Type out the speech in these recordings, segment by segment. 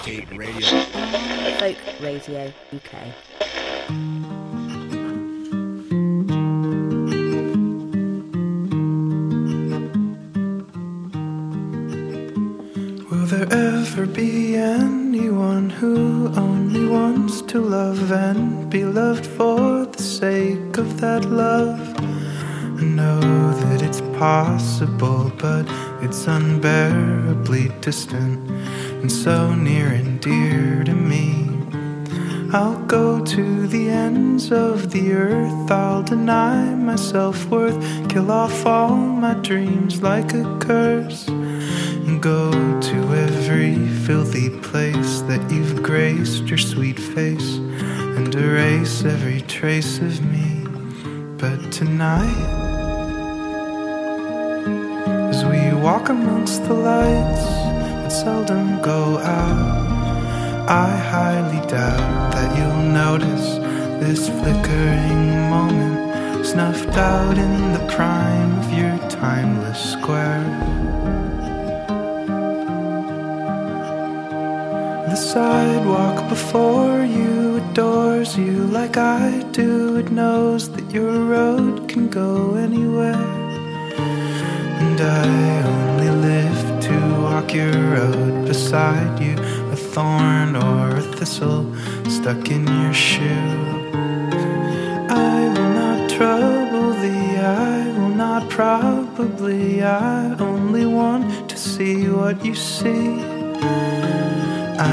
Mixtape Radio. Folk Radio UK. Will there ever be anyone who only wants to love and be loved for the sake of that love? I know that it's possible, but it's unbearably distant and so near and dear to me. I'll go to the ends of the earth, I'll deny my self worth, kill off all my dreams like a curse and go to every filthy place that you've graced your sweet face and erase every trace of me. But tonight, as we walk amongst the lights seldom go out, I highly doubt that you'll notice this flickering moment snuffed out in the prime of your timeless square. The sidewalk before you adores you like I do. It knows that your road can go anywhere. And I only live walk your road beside you. A thorn or a thistle stuck in your shoe. I will not trouble thee, I will not probably. I only want to see what you see.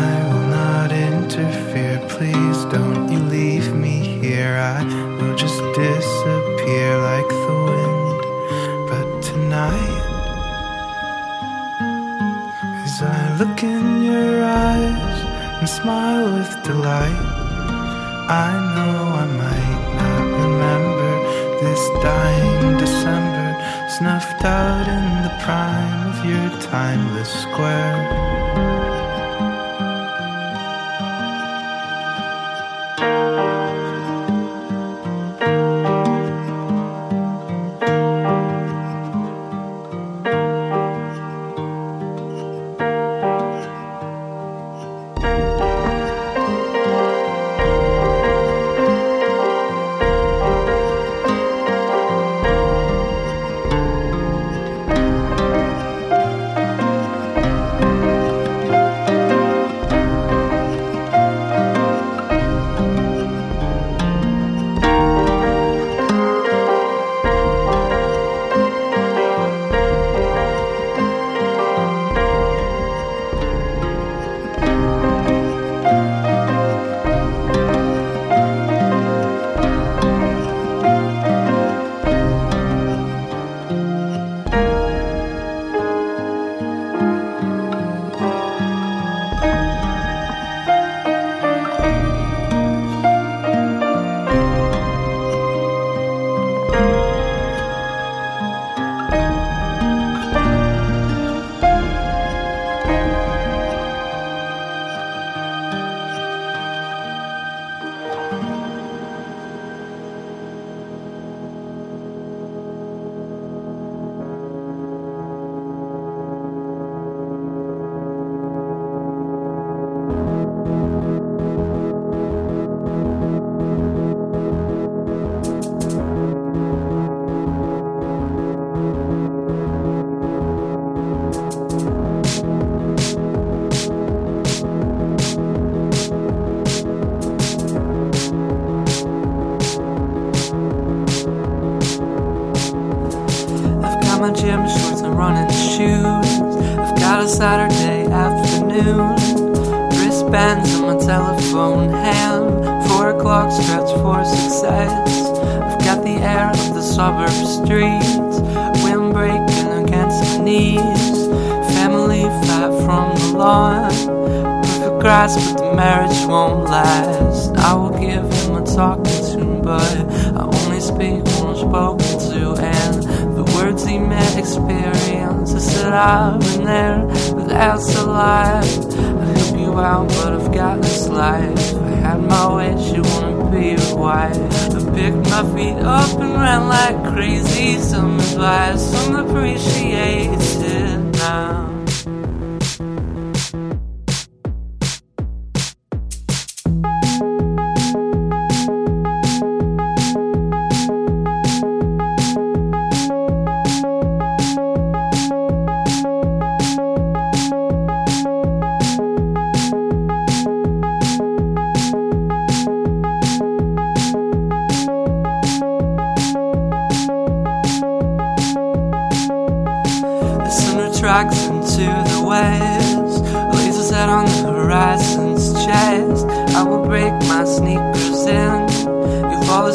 I will not interfere, please don't you leave me here. I will just disappear like the wind. Look in your eyes and smile with delight, I know I might not remember this dying December, snuffed out in the prime of your timeless square. Grass, but the marriage won't last. I will give him a talking to, but I only speak when I'm spoken to. And the words he meant experience. I said I've been there, but that's a lie. I help you out, but I've got this life. If I had my way, she wouldn't be your wife. I picked my feet up and ran like crazy. Some advice, some appreciated now.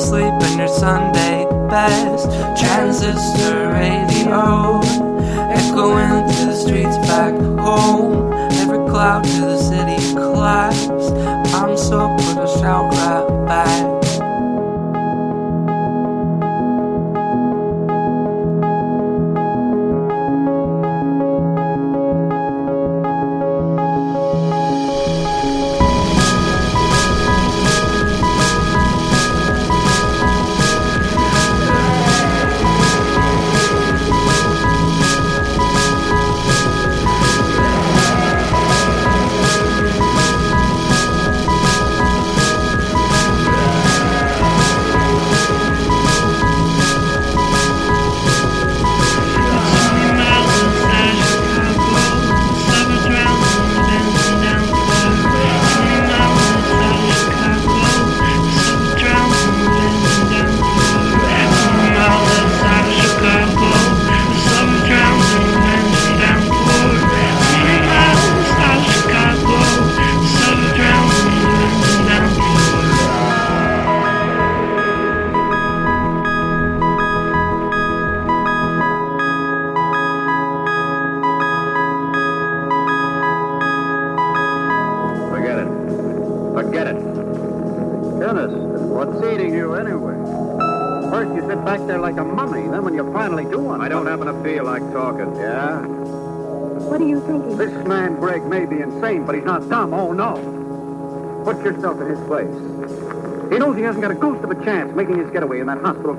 Sleep in your Sunday best. Transistor.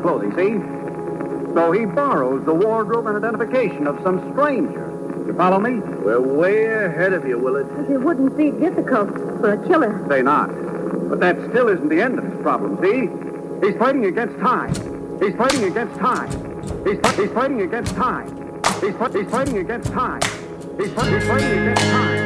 clothing, see? So he borrows the wardrobe and identification of some stranger. You follow me? We're way ahead of you, Willard. It wouldn't be difficult for a killer. Say not. But that still isn't the end of his problem, see? He's fighting against time. He's fighting against time. He's, he's fighting against time. He's, he's fighting against time. He's, he's fighting against time.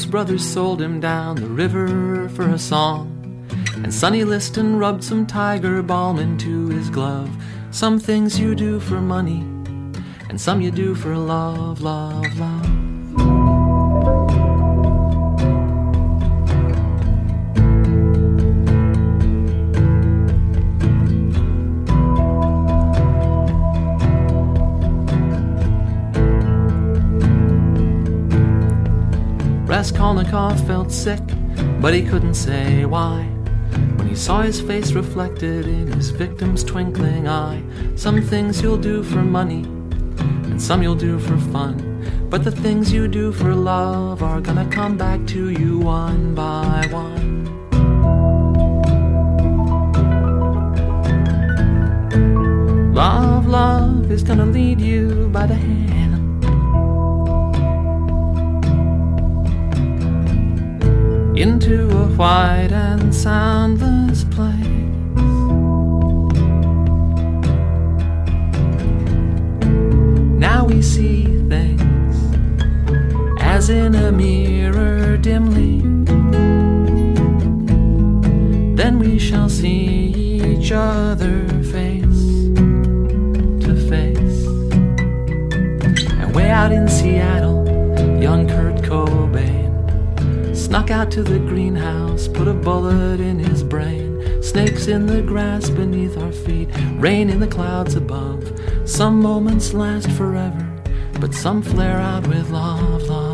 Joseph's brothers sold him down the river for a song. And Sonny Liston rubbed some tiger balm into his glove. Some things you do for money, and some you do for love, love, love. Raskolnikov felt sick, but he couldn't say why. When he saw his face reflected in his victim's twinkling eye, some things you'll do for money, and some you'll do for fun. But the things you do for love are gonna come back to you one by one. Love, love is gonna lead you by the hand. Into a white and soundless place. Now we see things as in a mirror dimly. Then we shall see each other face to face. And way out in Seattle, young Kurt Cobain snuck out to the greenhouse, put a bullet in his brain. Snakes in the grass beneath our feet, rain in the clouds above. Some moments last forever, but some flare out with love, love, love.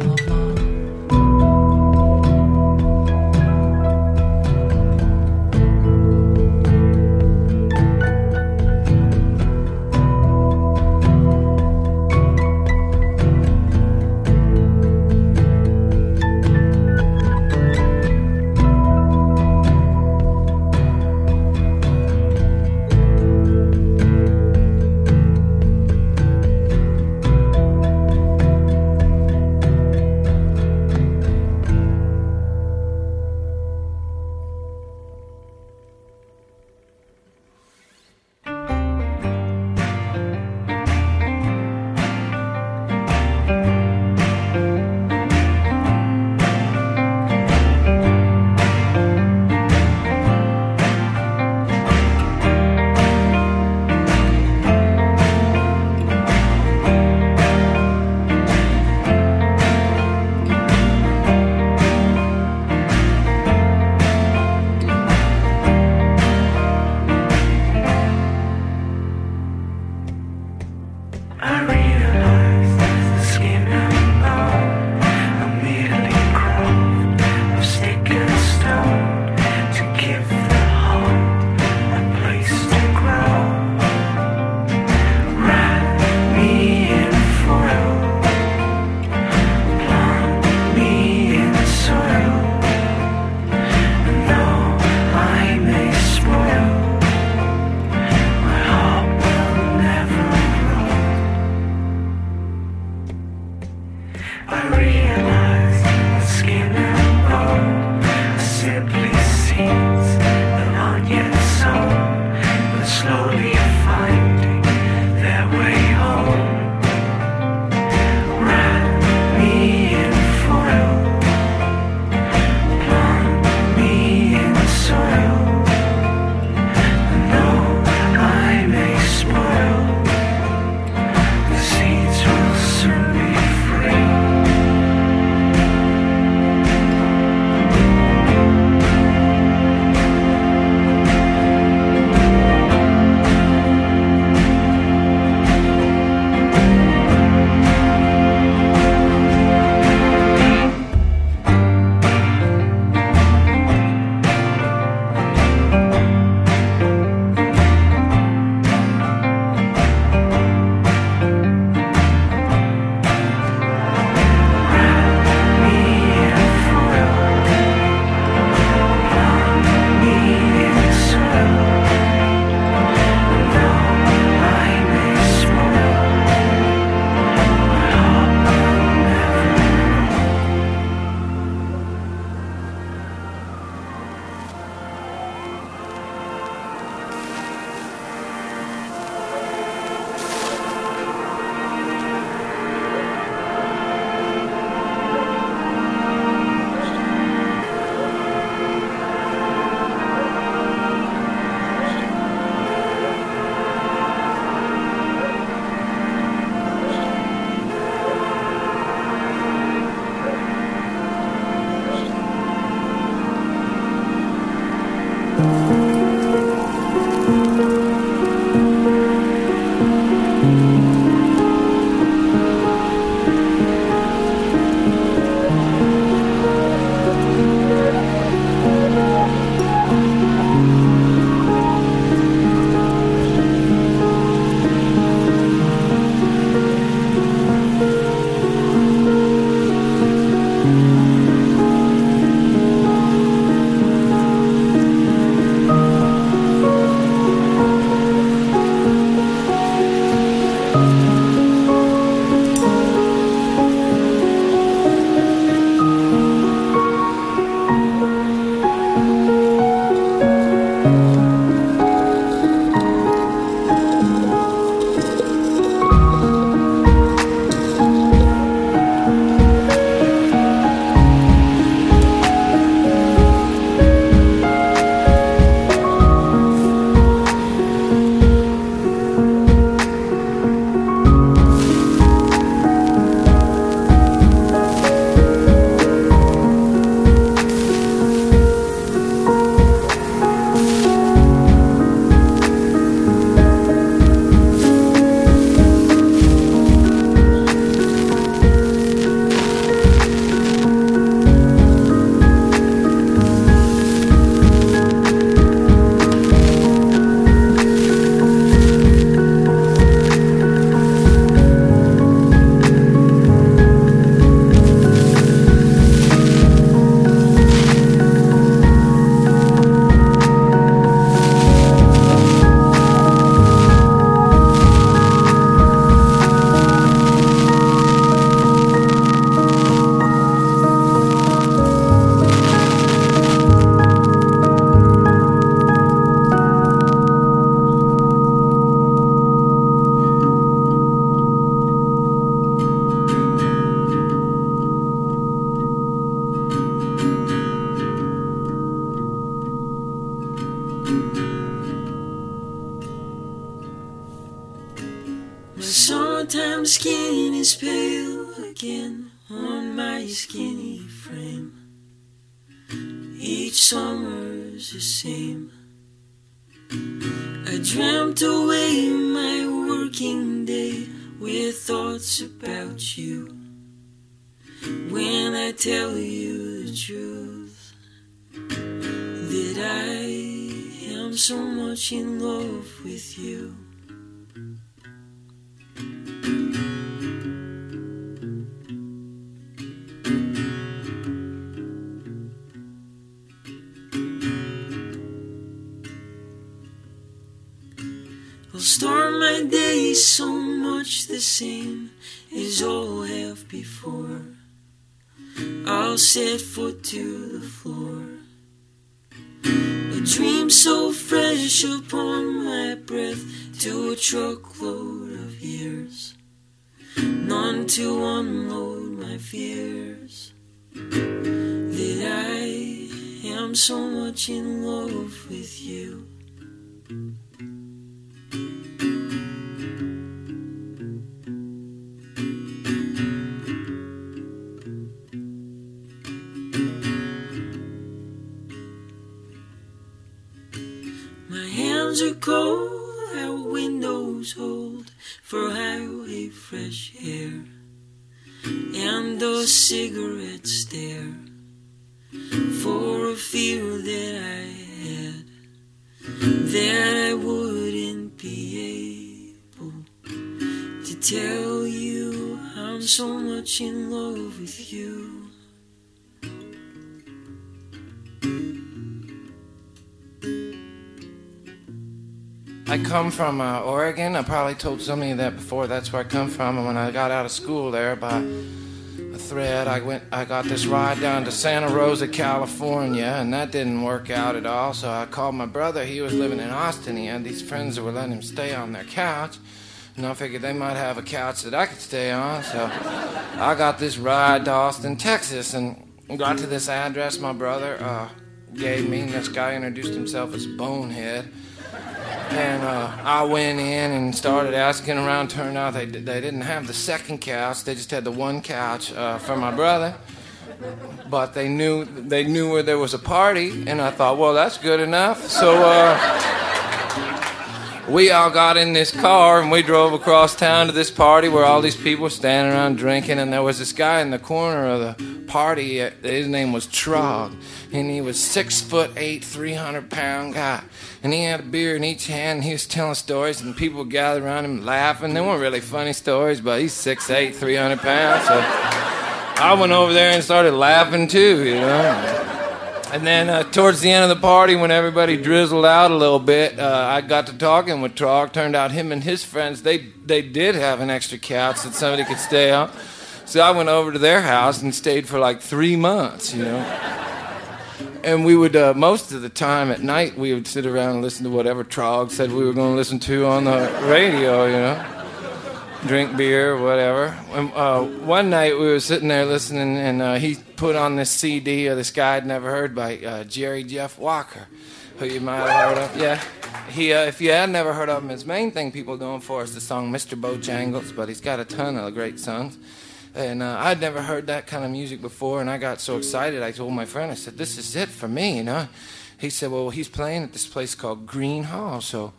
With about you. When I tell you the truth, that I am so much in love with you. Set foot to the floor. A dream so fresh upon my breath to a truckload of years. None to unload my fears. That I am so much in love with you. Cold, our windows hold for highway fresh air and a cigarettes stare for a fear that I had that I wouldn't be able to tell you I'm so much in love with you. I come from uh, Oregon. I probably told some of you that before. That's where I come from. And when I got out of school there by a thread, I went. I got this ride down to Santa Rosa, California, and that didn't work out at all. So I called my brother. He was living in Austin. He had these friends that were letting him stay on their couch. And I figured they might have a couch that I could stay on. So I got this ride to Austin, Texas, and got to this address my brother uh, gave me. And this guy introduced himself as Bonehead. And uh, I went in and started asking around. Turned out they, they didn't have the second couch. They just had the one couch uh, for my brother. But they knew they knew where there was a party, and I thought, well, that's good enough. So uh, we all got in this car and we drove across town to this party where all these people were standing around drinking, and there was this guy in the corner of the party. His name was Trog, and he was six foot eight, three hundred pound guy, and he had a beer in each hand. And he was telling stories, and people would gather around him laughing. They weren't really funny stories, but he's six eight, three hundred pounds. So I went over there and started laughing too, you know. And then uh, towards the end of the party, when everybody drizzled out a little bit, uh, I got to talking with Trog. Turned out him and his friends they they did have an extra couch that somebody could stay on. So I went over to their house and stayed for like three months, you know. And we would uh, most of the time at night we would sit around and listen to whatever Trog said we were going to listen to on the radio, you know drink beer, or whatever. Uh, one night we were sitting there listening, and uh, he put on this CD of this guy I'd never heard by uh, Jerry Jeff Walker, who you might have heard of. Yeah, he. Uh, if you had never heard of him, his main thing people him for is the song "Mr. Bojangles," but he's got a ton of great songs. And uh, I'd never heard that kind of music before, and I got so excited. I told my friend, I said, "This is it for me," you know. He said, "Well, he's playing at this place called Gruene Hall, so."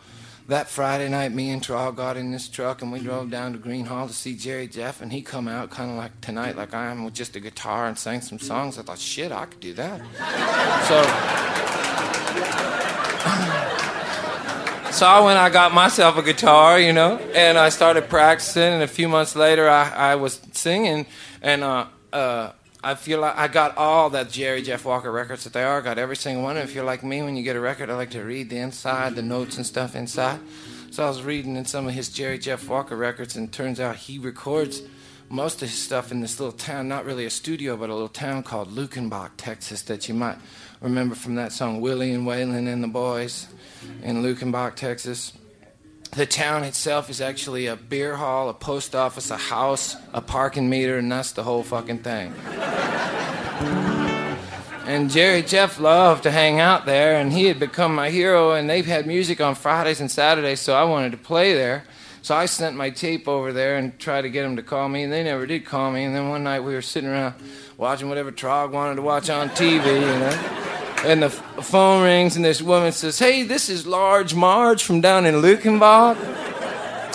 That Friday night, me and Traw got in this truck and we drove down to Gruene Hall to see Jerry Jeff, and he come out kind of like tonight, like I am, with just a guitar and sang some songs. I thought, shit, I could do that. So, so I went, I got myself a guitar, you know, and I started practicing. And a few months later, I, I was singing, and uh, uh, I feel like I got all that Jerry Jeff Walker records that they are. Got every single one. And if you're like me, when you get a record, I like to read the inside, the notes and stuff inside. So I was reading in some of his Jerry Jeff Walker records, and turns out he records most of his stuff in this little town, not really a studio, but a little town called Luckenbach, Texas, that you might remember from that song Willie and Waylon and the Boys in Luckenbach, Texas. The town itself is actually a beer hall, a post office, a house, a parking meter, and that's the whole fucking thing. And Jerry Jeff loved to hang out there, and he had become my hero, and they've had music on Fridays and Saturdays, so I wanted to play there. So I sent my tape over there and tried to get them to call me, and they never did call me. And then one night we were sitting around watching whatever Trog wanted to watch on TV, you know. And the phone rings, and this woman says, Hey, this is Large Marge from down in Luckenbach.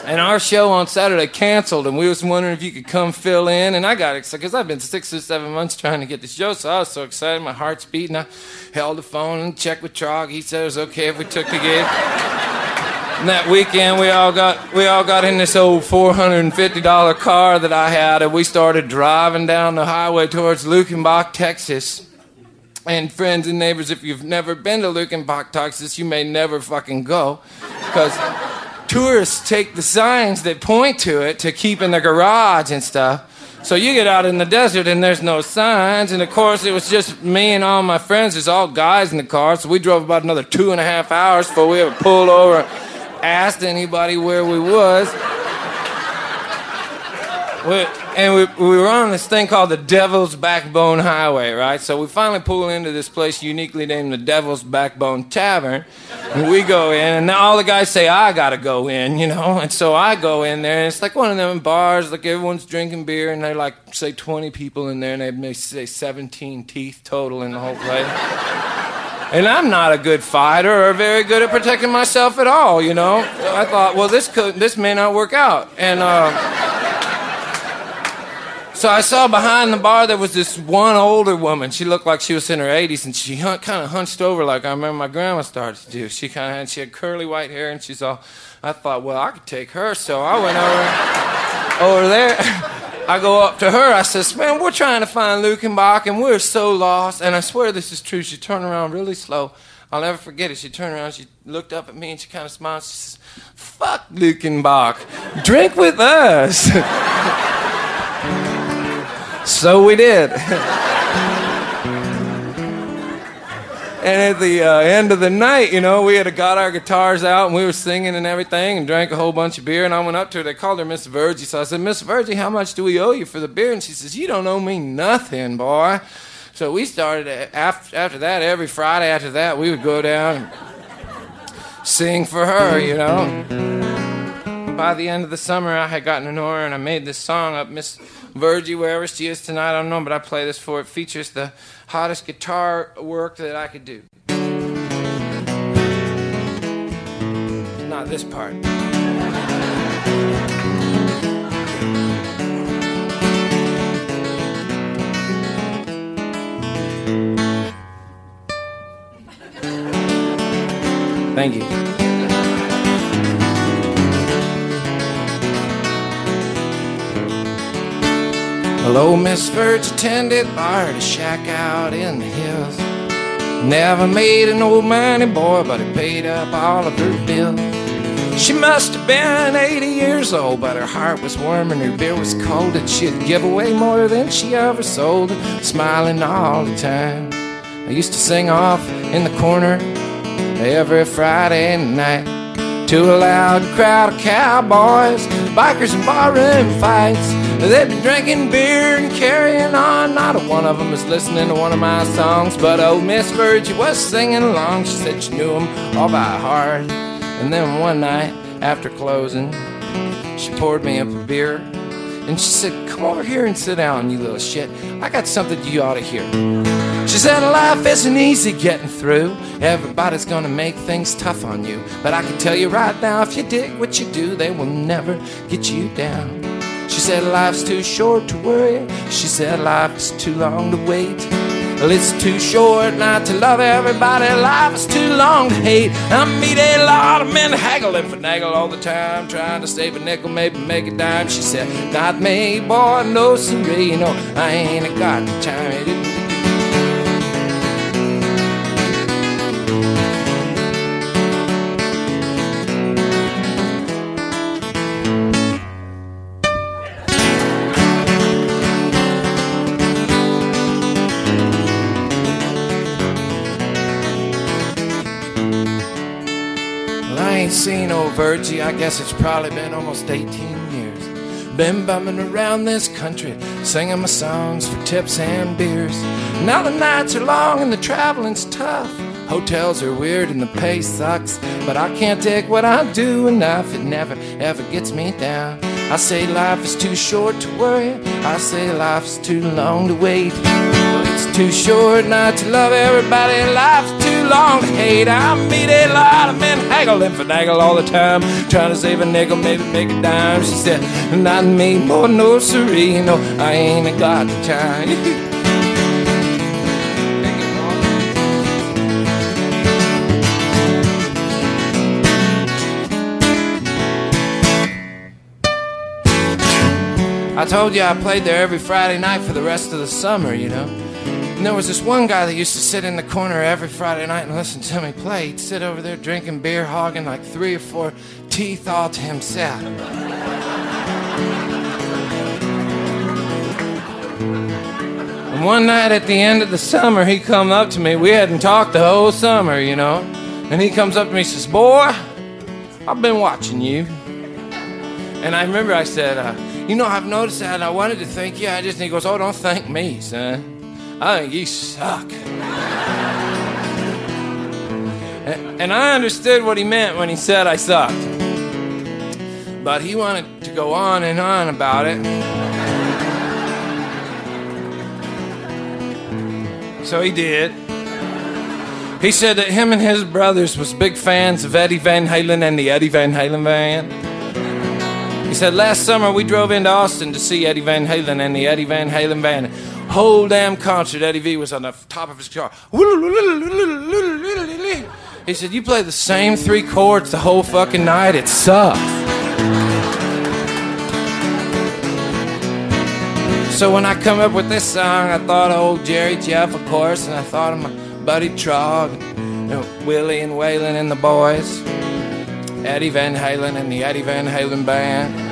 And our show on Saturday canceled, and we was wondering if you could come fill in. And I got excited because I've been six or seven months trying to get the show, so I was so excited. My heart's beating. I held the phone and checked with Trog. He said it was okay if we took the gig. And that weekend, we all got we all got in this old four hundred and fifty dollar car that I had, and we started driving down the highway towards Luckenbach, Texas. And friends and neighbors, if you've never been to Luckenbach, Texas, you may never fucking go, because tourists take the signs that point to it to keep in the garage and stuff. So you get out in the desert and there's no signs, and of course it was just me and all my friends. There's all guys in the car, so we drove about another two and a half hours before we ever pulled over, asked anybody where we was. We, and we, we were on this thing called the Devil's Backbone Highway, right? So we finally pull into this place uniquely named the Devil's Backbone Tavern. And we go in, and all the guys say, I gotta go in, you know? And so I go in there, and it's like one of them bars, like everyone's drinking beer, and they're like, say, 20 people in there, and they may say 17 teeth total in the whole place. And I'm not a good fighter or very good at protecting myself at all, you know? I thought, well, this, could, this may not work out. And, uh, so I saw behind the bar there was this one older woman. She looked like she was in her 80s, and she hun- kind of hunched over like I remember my grandma started to do. She kind of had she had curly white hair, and she's all. I thought, well, I could take her, so I went over over there. I go up to her. I says, "Man, we're trying to find Luckenbach, and we're so lost." And I swear this is true. She turned around really slow. I'll never forget it. She turned around, she looked up at me, and she kind of smiled. She says, "Fuck Luckenbach, drink with us." So we did. and at the uh, end of the night, you know, we had got our guitars out and we were singing and everything and drank a whole bunch of beer. And I went up to her. They called her Miss Virgie. So I said, Miss Virgie, how much do we owe you for the beer? And she says, You don't owe me nothing, boy. So we started after, after that, every Friday after that, we would go down and sing for her, you know. By the end of the summer, I had gotten know her and I made this song up, Miss Virgie, wherever she is tonight, I don't know, but I play this for it. Features the hottest guitar work that I could do. Not this part. Thank you. Hello, Miss Virge attended bar at a shack out in the hills. Never made an old money boy, but he paid up all of her bills. She must have been 80 years old, but her heart was warm and her beer was cold, and she'd give away more than she ever sold, smiling all the time. I used to sing off in the corner every Friday night to a loud crowd of cowboys, bikers, and barroom fights. They'd be drinking beer and carrying on. Not a one of them was listening to one of my songs, but old Miss Virgie was singing along. She said she knew them all by heart. And then one night after closing, she poured me up a beer and she said, Come over here and sit down, you little shit. I got something you ought to hear. She said, Life isn't easy getting through. Everybody's gonna make things tough on you. But I can tell you right now, if you dig what you do, they will never get you down. She said, Life's too short to worry. She said, Life's too long to wait. Well, it's too short not to love everybody. Life is too long to hate. I meet a lot of men haggle and finagle all the time, trying to save a nickel, maybe make a dime. She said, Not me, boy, no, know, I ain't got the time. Well, I ain't seen old Virgie, I guess it's probably been almost 18 years. Been bumming around this country, singing my songs for tips and beers. Now the nights are long and the traveling's tough. Hotels are weird and the pay sucks, but I can't take what I do enough. It never ever gets me down. I say life is too short to worry. I say life's too long to wait. Well, it's too short not to love everybody. Life's long to hate. I meet a lot of men haggle and finagle all the time, trying to save a nickel, maybe make a dime. She said, not me, more no siree. No, I ain't got the time. I told you I played there every Friday night for the rest of the summer, you know. And there was this one guy that used to sit in the corner every Friday night and listen to me play. He'd sit over there drinking beer, hogging like three or four teeth all to himself. And one night at the end of the summer, he come up to me. We hadn't talked the whole summer, you know. And he comes up to me and says, Boy, I've been watching you. And I remember I said, uh, You know, I've noticed that and I wanted to thank you. I just, and he goes, Oh, don't thank me, son. I think you suck. and, I understood what he meant when he said I sucked. But he wanted to go on and on about it. So he did. He said that him and his brothers was big fans of Eddie Van Halen and the Eddie Van Halen band. He said last summer we drove into Austin to see Eddie Van Halen and the Eddie Van Halen band. Whole damn concert, Eddie V was on the top of his guitar. He said, You play the same three chords the whole fucking night. It sucks. So when I come up with this song, I thought of old Jerry Jeff, of course, and I thought of my buddy Trog, know, Willie and Waylon and the boys, Eddie Van Halen and the Eddie Van Halen band.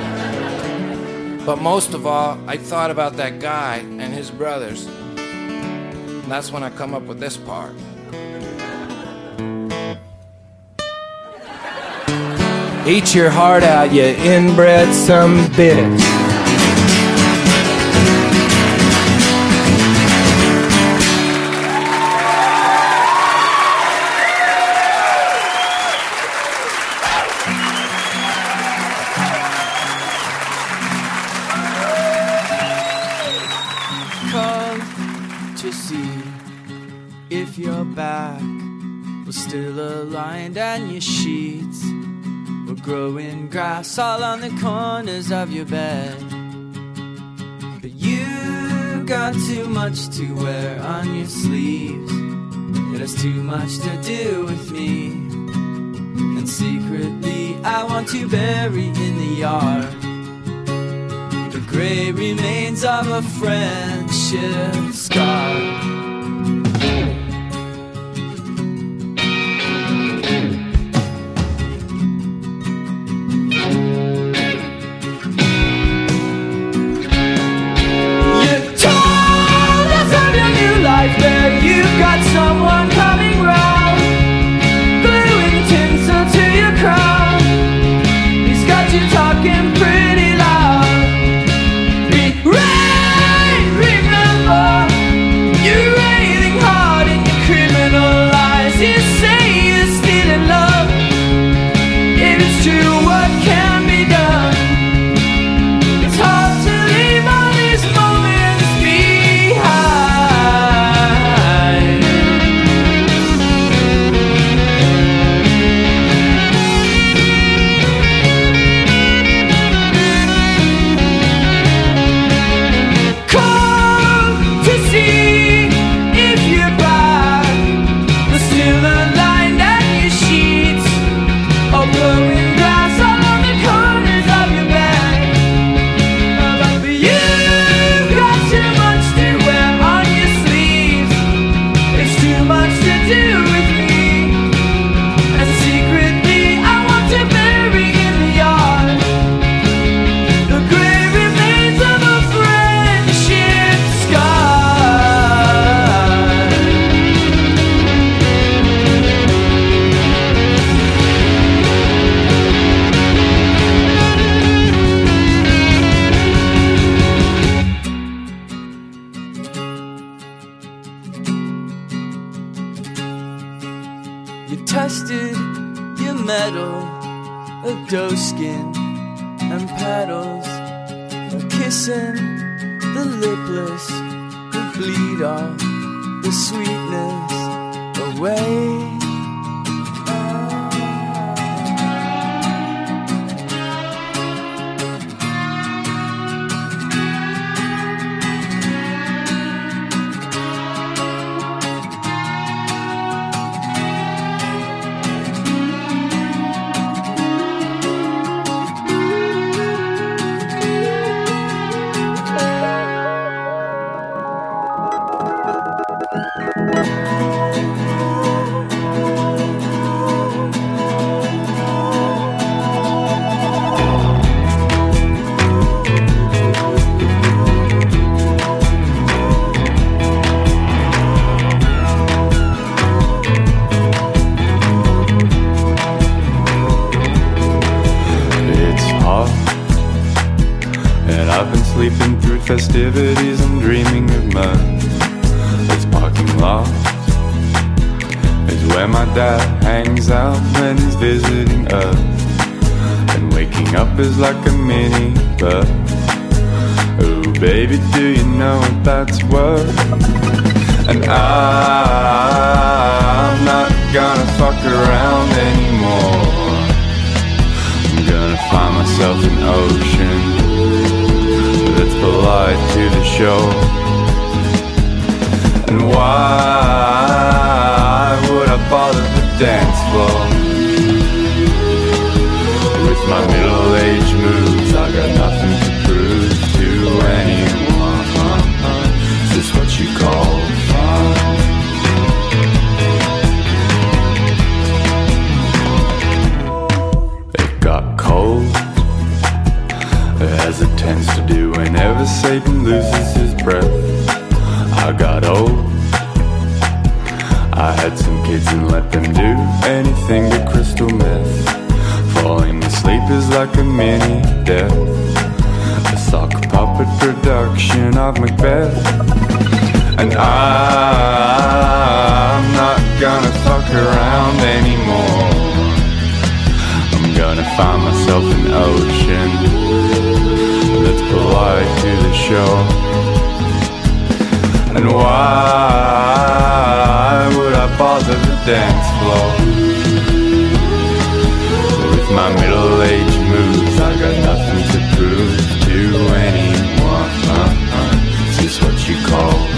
But most of all, I thought about that guy and his brothers. And that's when I come up with this part. Eat your heart out, you inbred some bitch. Grass all on the corners of your bed. But you've got too much to wear on your sleeves. It has too much to do with me. And secretly, I want you buried in the yard the gray remains of a friendship scar. festivity. The crystal meth. Falling asleep is like a mini death. A sock puppet production of Macbeth. And I'm not gonna fuck around anymore. I'm gonna find myself an ocean that's polite to the shore. And why would I bother the dance floor? middle-aged moves I got nothing to prove to anyone uh-uh. Just what you call